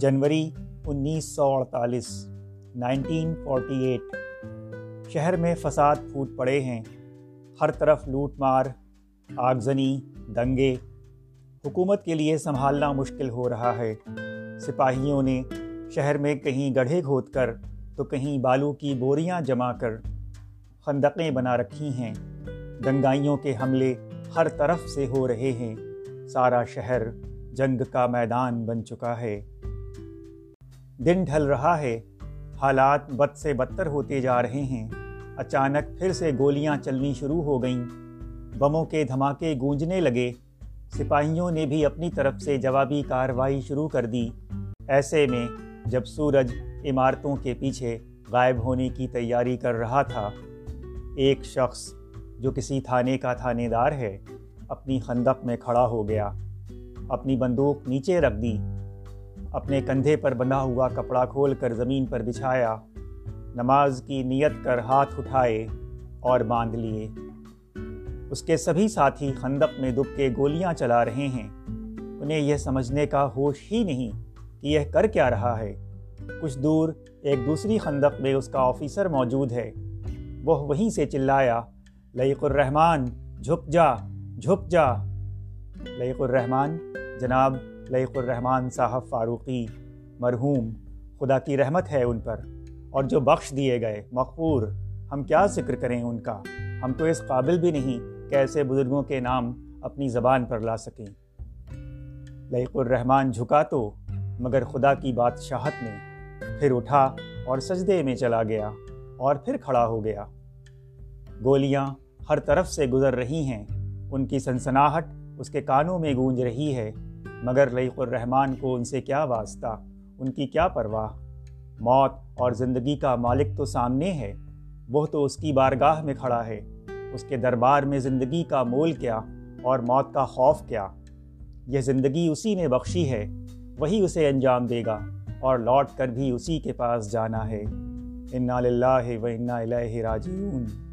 جنوری انیس سو اڑتالیس، nineteen forty eight. شہر میں فساد پھوٹ پڑے ہیں۔ ہر طرف لوٹ مار، آگزنی، دنگے۔ حکومت کے لیے سنبھالنا مشکل ہو رہا ہے۔ سپاہیوں نے شہر میں کہیں گڑھے کھود کر تو کہیں بالو کی بوریاں جما کر خندقیں بنا رکھی ہیں۔ دنگائیوں کے حملے ہر طرف سے ہو رہے ہیں۔ سارا شہر جنگ کا میدان بن چکا ہے۔ دن ڈھل رہا ہے۔ حالات بد سے بدتر ہوتے جا رہے ہیں۔ اچانک پھر سے گولیاں چلنی شروع ہو گئیں۔ بموں کے دھماکے گونجنے لگے۔ سپاہیوں نے بھی اپنی طرف سے جوابی کارروائی شروع کر دی۔ ایسے میں جب سورج عمارتوں کے پیچھے غائب ہونے کی تیاری کر رہا تھا، ایک شخص جو کسی تھانے کا تھانے دار ہے، اپنی خندق میں کھڑا ہو گیا۔ اپنی بندوق نیچے رکھ دی۔ اپنے کندھے پر بندھا ہوا کپڑا کھول کر زمین پر بچھایا، نماز کی نیت کر ہاتھ اٹھائے اور باندھ لیے۔ اس کے سبھی ساتھی خندق میں دب کے گولیاں چلا رہے ہیں۔ انہیں یہ سمجھنے کا ہوش ہی نہیں کہ یہ کر کیا رہا ہے۔ کچھ دور ایک دوسری خندق میں اس کا آفیسر موجود ہے۔ وہ وہیں سے چلایا لئیق الرحمن، جھک جا جھک جا! لئیق الرحمن، جناب لئیق الرحمن صاحب فاروقی مرحوم، خدا کی رحمت ہے ان پر۔ اور جو بخش دیے گئے، مغفور۔ ہم کیا ذکر کریں ان کا؟ ہم تو اس قابل بھی نہیں کہ ایسے بزرگوں کے نام اپنی زبان پر لا سکیں۔ لئیق الرحمن جھکا تو، مگر خدا کی بادشاہت میں۔ پھر اٹھا اور سجدے میں چلا گیا، اور پھر کھڑا ہو گیا۔ گولیاں ہر طرف سے گزر رہی ہیں۔ ان کی سنسناہٹ اس کے کانوں میں گونج رہی ہے۔ مگر لئیق الرحمن کو ان سے کیا واسطہ؟ ان کی کیا پرواہ؟ موت اور زندگی کا مالک تو سامنے ہے، وہ تو اس کی بارگاہ میں کھڑا ہے۔ اس کے دربار میں زندگی کا مول کیا اور موت کا خوف کیا۔ یہ زندگی اسی نے بخشی ہے، وہی اسے انجام دے گا اور لوٹ کر بھی اسی کے پاس جانا ہے۔ انا للہ و انا الیہ راجعون۔